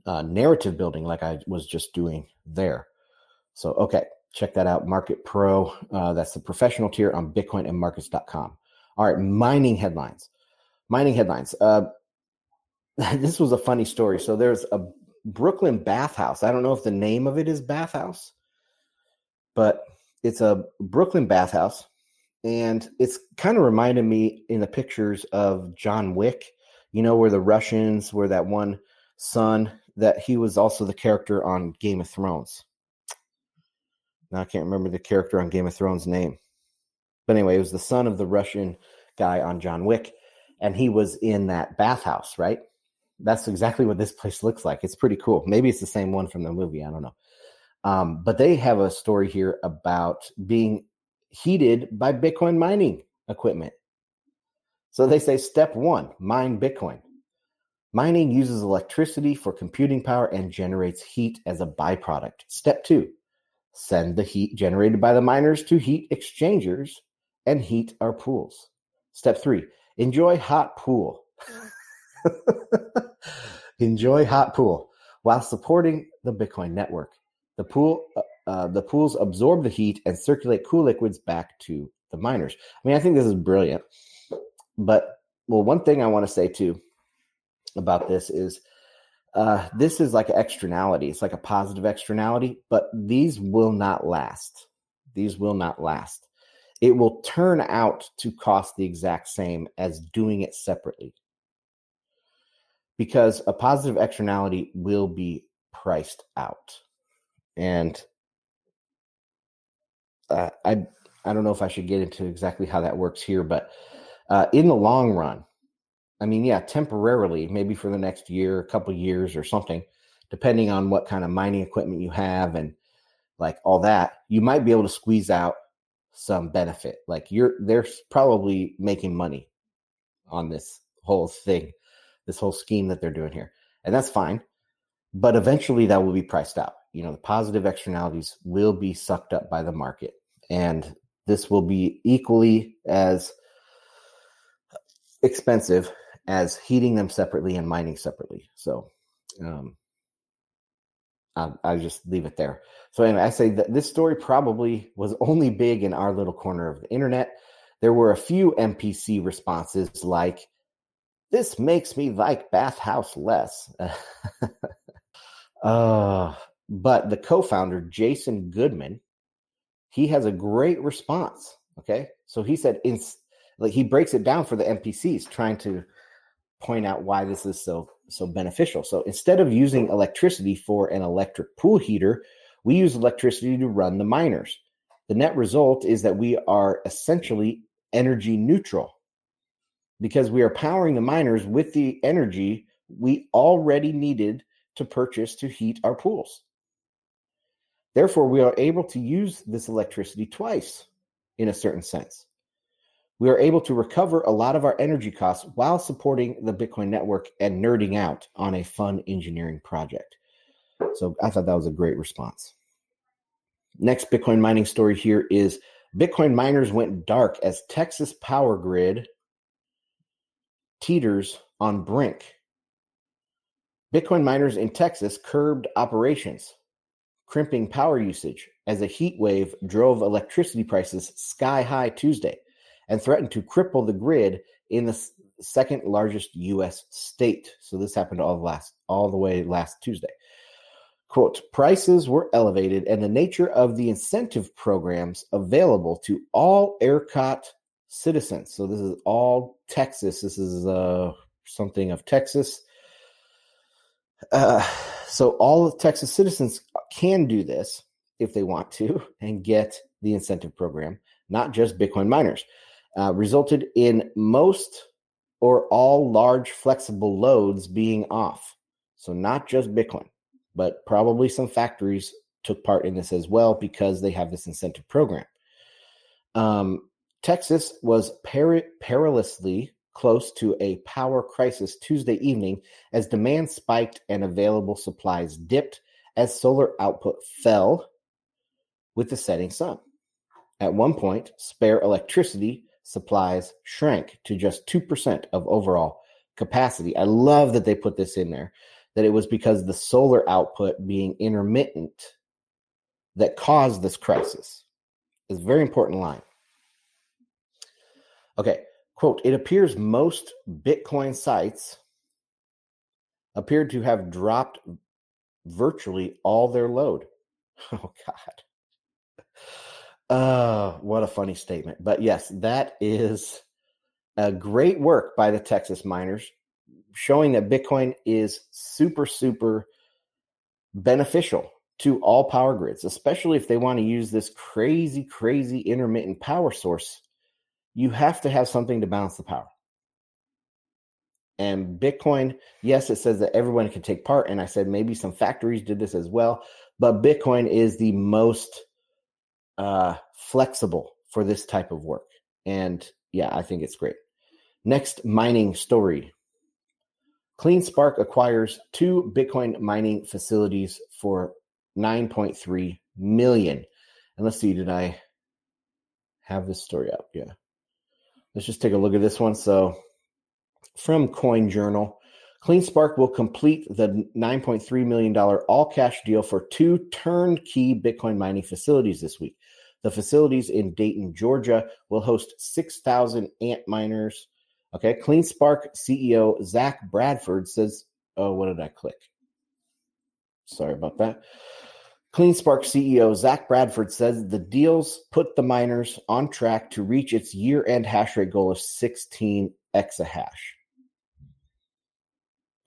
uh, narrative building, like I was just doing there. So, okay, check that out. Market Pro, uh, that's the professional tier on bitcoinandmarkets.com. All right, mining headlines. Mining headlines. Uh, this was a funny story. So, there's a Brooklyn bathhouse. I don't know if the name of it is bathhouse, but it's a Brooklyn bathhouse and it's kind of reminded me in the pictures of John Wick, you know, where the Russians were that one son that he was also the character on Game of Thrones. Now I can't remember the character on Game of Thrones name. But anyway, it was the son of the Russian guy on John Wick, and he was in that bathhouse, right? That's exactly what this place looks like. It's pretty cool. Maybe it's the same one from the movie. I don't know. Um, but they have a story here about being heated by Bitcoin mining equipment. So they say step one mine Bitcoin. Mining uses electricity for computing power and generates heat as a byproduct. Step two send the heat generated by the miners to heat exchangers and heat our pools. Step three enjoy hot pool. enjoy hot pool while supporting the Bitcoin network. The pool uh, uh, the pools absorb the heat and circulate cool liquids back to the miners. I mean, I think this is brilliant. But well, one thing I want to say too about this is uh, this is like externality. It's like a positive externality, but these will not last. These will not last. It will turn out to cost the exact same as doing it separately because a positive externality will be priced out. And uh, I I don't know if I should get into exactly how that works here, but uh, in the long run, I mean, yeah, temporarily, maybe for the next year, a couple years, or something, depending on what kind of mining equipment you have and like all that, you might be able to squeeze out some benefit. Like you're they're probably making money on this whole thing, this whole scheme that they're doing here, and that's fine. But eventually, that will be priced out. You know, the positive externalities will be sucked up by the market and this will be equally as expensive as heating them separately and mining separately. So, um, I, I just leave it there. So anyway, I say that this story probably was only big in our little corner of the internet. There were a few NPC responses like, "This makes me like bathhouse less." uh, but the co-founder Jason Goodman he has a great response. Okay. So he said, in, like he breaks it down for the NPCs, trying to point out why this is so so beneficial. So instead of using electricity for an electric pool heater, we use electricity to run the miners. The net result is that we are essentially energy neutral because we are powering the miners with the energy we already needed to purchase to heat our pools. Therefore, we are able to use this electricity twice in a certain sense. We are able to recover a lot of our energy costs while supporting the Bitcoin network and nerding out on a fun engineering project. So I thought that was a great response. Next Bitcoin mining story here is Bitcoin miners went dark as Texas power grid teeters on brink. Bitcoin miners in Texas curbed operations, crimping power usage as a heat wave drove electricity prices sky high Tuesday and threatened to cripple the grid in the second largest U.S. state. So this happened all the last all the way last Tuesday. Quote: Prices were elevated, and the nature of the incentive programs available to all ERCOT citizens. So this is all Texas. This is uh, something of Texas. Uh, so all Texas citizens can do this if they want to and get the incentive program, not just Bitcoin miners uh, resulted in most or all large flexible loads being off. So, not just Bitcoin, but probably some factories took part in this as well because they have this incentive program. Um, Texas was per- perilously close to a power crisis Tuesday evening as demand spiked and available supplies dipped as solar output fell with the setting sun. At one point, spare electricity supplies shrank to just 2% of overall capacity. I love that they put this in there, that it was because the solar output being intermittent that caused this crisis. It's a very important line. Okay, quote, it appears most Bitcoin sites appeared to have dropped virtually all their load. Oh, God. Uh, what a funny statement. But yes, that is a great work by the Texas miners showing that Bitcoin is super, super beneficial to all power grids, especially if they want to use this crazy, crazy intermittent power source. You have to have something to balance the power. And Bitcoin, yes, it says that everyone can take part. And I said maybe some factories did this as well, but Bitcoin is the most uh, flexible for this type of work. And yeah, I think it's great. Next mining story. CleanSpark acquires two Bitcoin mining facilities for 9.3 million. And let's see, did I have this story up? Yeah. Let's just take a look at this one. So from CoinJournal, CleanSpark will complete the $9.3 million all cash deal for two turnkey Bitcoin mining facilities this week. The facilities in Dalton, Georgia will host 6,000 Antminers. Okay. CleanSpark CEO Zach Bradford says, Oh, what did I click? Sorry about that. CleanSpark CEO Zach Bradford says the deals put the miners on track to reach its year end hash rate goal of 16 exahash.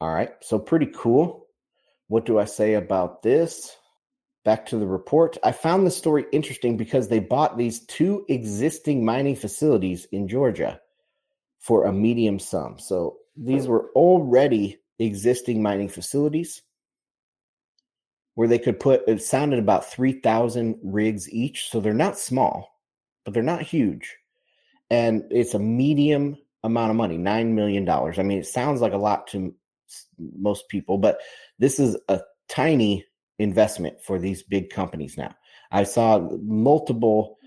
All right. So, pretty cool. What do I say about this? Back to the report. I found the story interesting because they bought these two existing mining facilities in Georgia for a medium sum. So these were already existing mining facilities where they could put it sounded about 3000 rigs each so they're not small but they're not huge and it's a medium amount of money 9 million dollars i mean it sounds like a lot to most people but this is a tiny investment for these big companies now. I saw multiple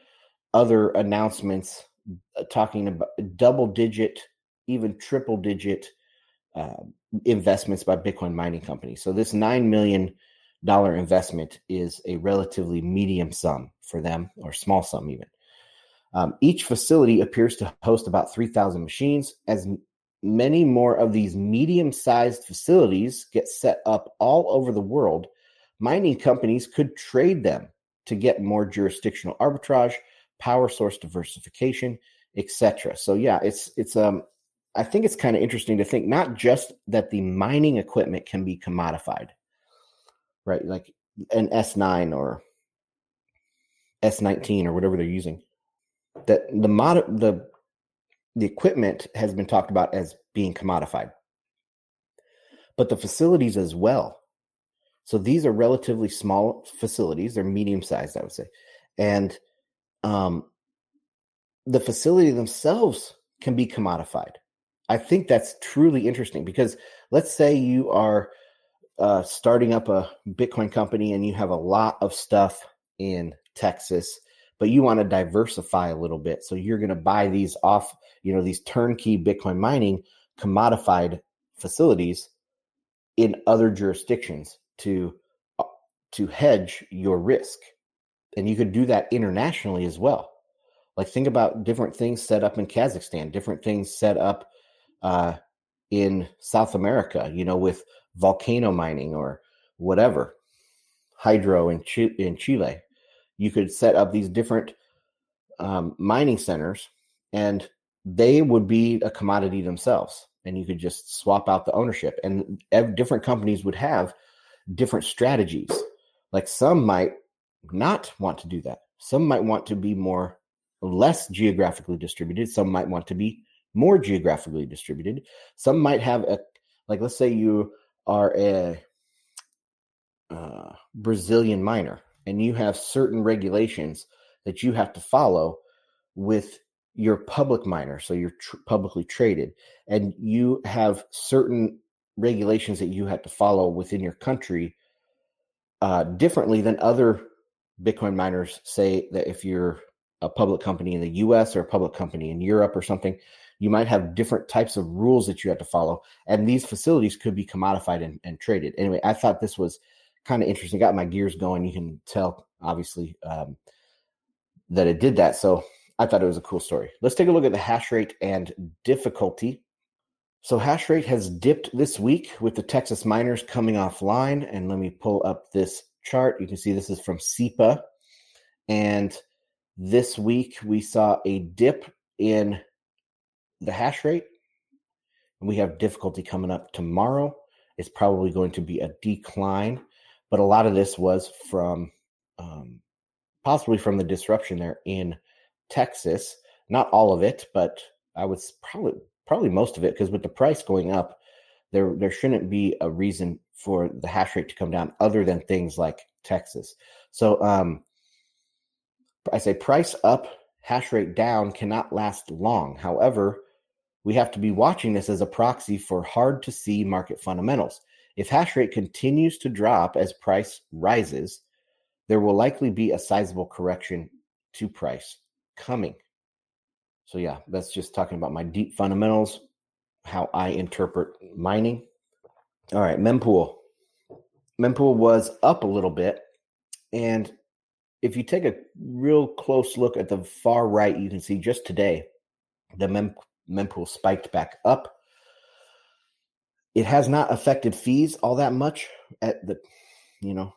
other announcements uh, talking about double digit, even triple digit uh, investments by Bitcoin mining companies. So this nine million dollar investment is a relatively medium sum for them, or small sum even. Um, each facility appears to host about 3,000 machines. As many more of these medium sized facilities get set up all over the world, mining companies could trade them to get more jurisdictional arbitrage, power source diversification, etc. So yeah, it's it's um I think it's kind of interesting to think not just that the mining equipment can be commodified, right? Like an S9 or S19 or whatever they're using. That the mod the the equipment has been talked about as being commodified. But the facilities as well so these are relatively small facilities. They're medium sized, I would say. And um, the facility themselves can be commodified. I think that's truly interesting because let's say you are uh, starting up a Bitcoin company and you have a lot of stuff in Texas, but you want to diversify a little bit. So you're going to buy these off, you know, these turnkey Bitcoin mining commodified facilities in other jurisdictions to uh, to hedge your risk. And you could do that internationally as well. Like think about different things set up in Kazakhstan, different things set up uh, in South America, you know, with volcano mining or whatever, hydro in, Ch- in Chile. You could set up these different um, mining centers and they would be a commodity themselves. And you could just swap out the ownership. And different companies would have different strategies. Like some might not want to do that. Some might want to be more less geographically distributed. Some might want to be more geographically distributed. Some might have a like let's say you are a uh, Brazilian miner and you have certain regulations that you have to follow with your public miner, so you're tr- publicly traded, and you have certain regulations that you have to follow within your country uh, differently than other Bitcoin miners say that if you're a public company in the US or a public company in Europe or something, you might have different types of rules that you have to follow. And these facilities could be commodified and, and traded. Anyway, I thought this was kind of interesting. Got my gears going. You can tell, obviously, um, that it did that. So I thought it was a cool story. Let's take a look at the hash rate and difficulty. So hash rate has dipped this week with the Texas miners coming offline. And let me pull up this chart. You can see this is from SEPA. And this week we saw a dip in the hash rate. And we have difficulty coming up tomorrow. It's probably going to be a decline. But a lot of this was from um, possibly from the disruption there in Texas. Not all of it, but I would probably probably most of it because with the price going up, there there shouldn't be a reason for the hash rate to come down other than things like Texas. So um, I say price up, hash rate down cannot last long. However, we have to be watching this as a proxy for hard to see market fundamentals. If hash rate continues to drop as price rises, there will likely be a sizable correction to price coming. So, yeah, that's just talking about my deep fundamentals, how I interpret mining. All right, mempool. Mempool was up a little bit. And if you take a real close look at the far right, you can see just today the mem- mempool spiked back up. It has not affected fees all that much at the, you know,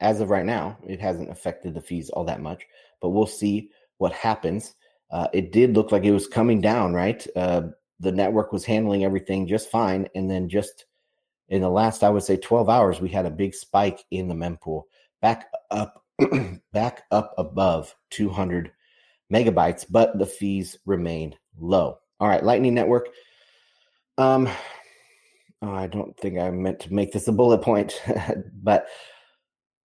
as of right now, it hasn't affected the fees all that much, but we'll see what happens. Uh, it did look like it was coming down, right? Uh, the network was handling everything just fine. And then just in the last, I would say 12 hours, we had a big spike in the mempool back up, back up above 200 megabytes, but the fees remain low. All right, Lightning Network. Um, oh, I don't think I meant to make this a bullet point, but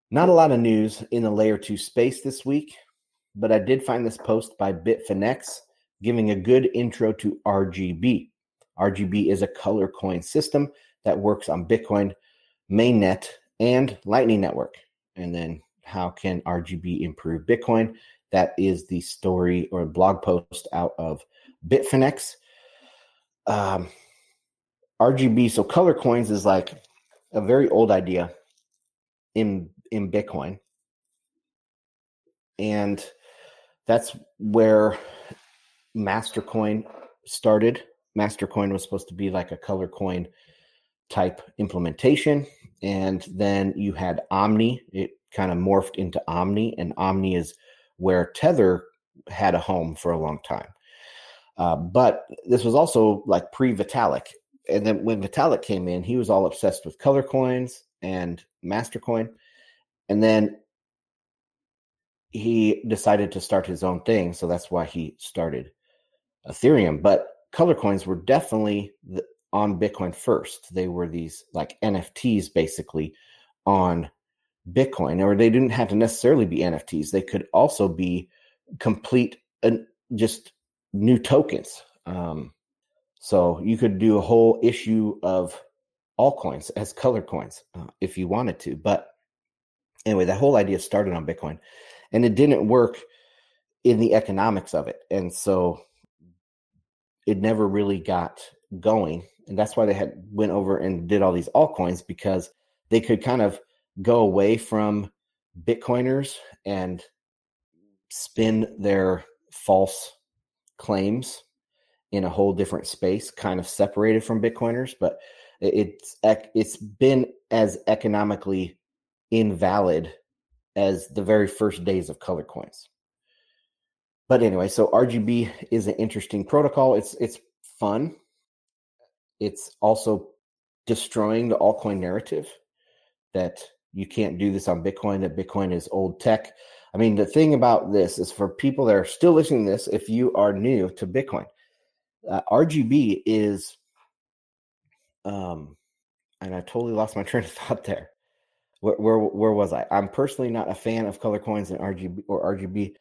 not a lot of news in the layer two space this week. But I did find this post by Bitfinex giving a good intro to RGB. RGB is a color coin system that works on Bitcoin, mainnet, and Lightning Network. And then how can RGB improve Bitcoin? That is the story or blog post out of Bitfinex. Um, RGB, so color coins is like a very old idea in in Bitcoin, and that's where Mastercoin started. Mastercoin was supposed to be like a color coin type implementation, and then you had Omni. It kind of morphed into Omni, and Omni is where Tether had a home for a long time. Uh, but this was also like pre Vitalik. And then when Vitalik came in, he was all obsessed with color coins and Mastercoin. And then he decided to start his own thing. So that's why he started Ethereum. But color coins were definitely the, on Bitcoin first. They were these like NFTs basically on Bitcoin, or they didn't have to necessarily be NFTs. They could also be complete and just new tokens. Um, so you could do a whole issue of altcoins as color coins uh, if you wanted to. But anyway, that whole idea started on Bitcoin, and it didn't work in the economics of it, and so it never really got going. And that's why they had went over and did all these altcoins because they could kind of go away from Bitcoiners and spin their false claims in a whole different space, kind of separated from Bitcoiners, but it's it's been as economically invalid as the very first days of color coins. But anyway, so RGB is an interesting protocol. It's it's fun. It's also destroying the altcoin narrative that you can't do this on Bitcoin, that Bitcoin is old tech. I mean, the thing about this is for people that are still listening to this, if you are new to Bitcoin, uh, RGB is, um, and I totally lost my train of thought there. Where, where, where was I? I'm personally not a fan of color coins and RGB or RGB.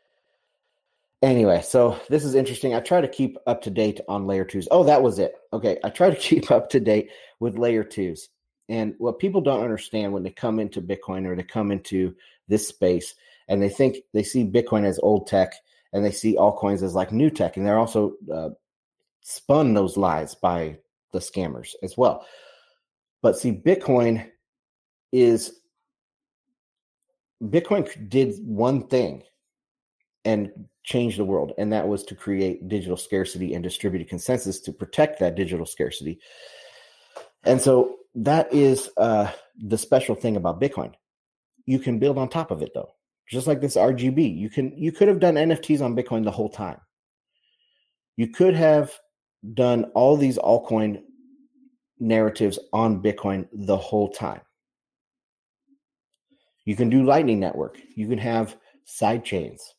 Anyway, so this is interesting. I try to keep up to date on layer twos. Oh, that was it. Okay, I try to keep up to date with layer twos. And what people don't understand when they come into Bitcoin or they come into this space and they think they see Bitcoin as old tech and they see altcoins as like new tech, and they're also uh, spun those lies by the scammers as well. But see, Bitcoin is Bitcoin did one thing and changed the world, and that was to create digital scarcity and distributed consensus to protect that digital scarcity. And so that is uh, the special thing about Bitcoin. You can build on top of it though just like this RGB. You can you could have done NFTs on Bitcoin the whole time. You could have done all these altcoin narratives on Bitcoin the whole time. You can do Lightning Network. You can have side chains.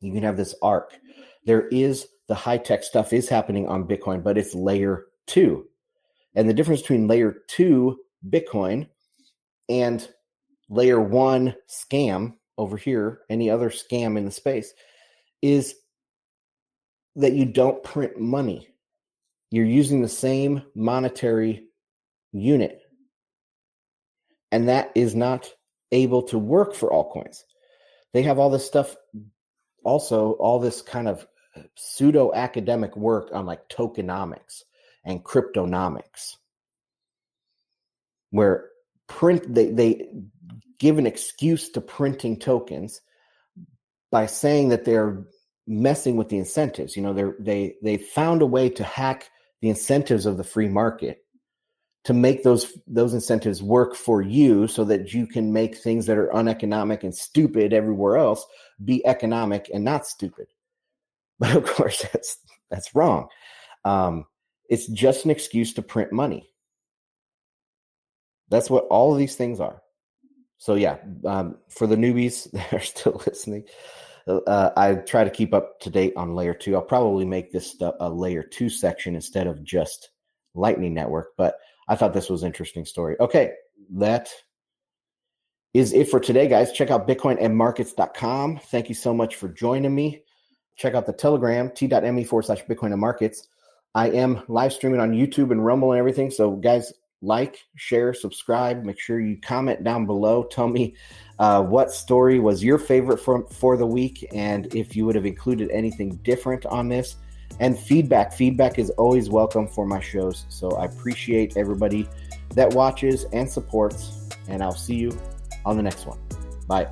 You can have this Ark. There is the high tech stuff is happening on Bitcoin, but it's layer two. And the difference between layer two Bitcoin and layer one scam over here, any other scam in the space, is that you don't print money. You're using the same monetary unit. And that is not able to work for altcoins. They have all this stuff, also, all this kind of uh, pseudo academic work on like tokenomics and cryptonomics, where print they they give an excuse to printing tokens by saying that they're messing with the incentives. You know, they're they they found a way to hack the incentives of the free market to make those those incentives work for you so that you can make things that are uneconomic and stupid everywhere else be economic and not stupid. But of course that's that's wrong. Um, it's just an excuse to print money. That's what all of these things are. So yeah, um, for the newbies that are still listening, uh, I try to keep up to date on layer two. I'll probably make this a layer two section instead of just Lightning Network. But I thought this was an interesting story. Okay, that is it for today, guys. Check out bitcoinandmarkets.com. Thank you so much for joining me. Check out the Telegram, t.me forward slash Bitcoin and Markets. I am live streaming on YouTube and Rumble and everything. So, guys, like, share, subscribe. Make sure you comment down below. Tell me uh, what story was your favorite for, for the week and if you would have included anything different on this. And feedback. Feedback is always welcome for my shows. So I appreciate everybody that watches and supports. And I'll see you on the next one. Bye.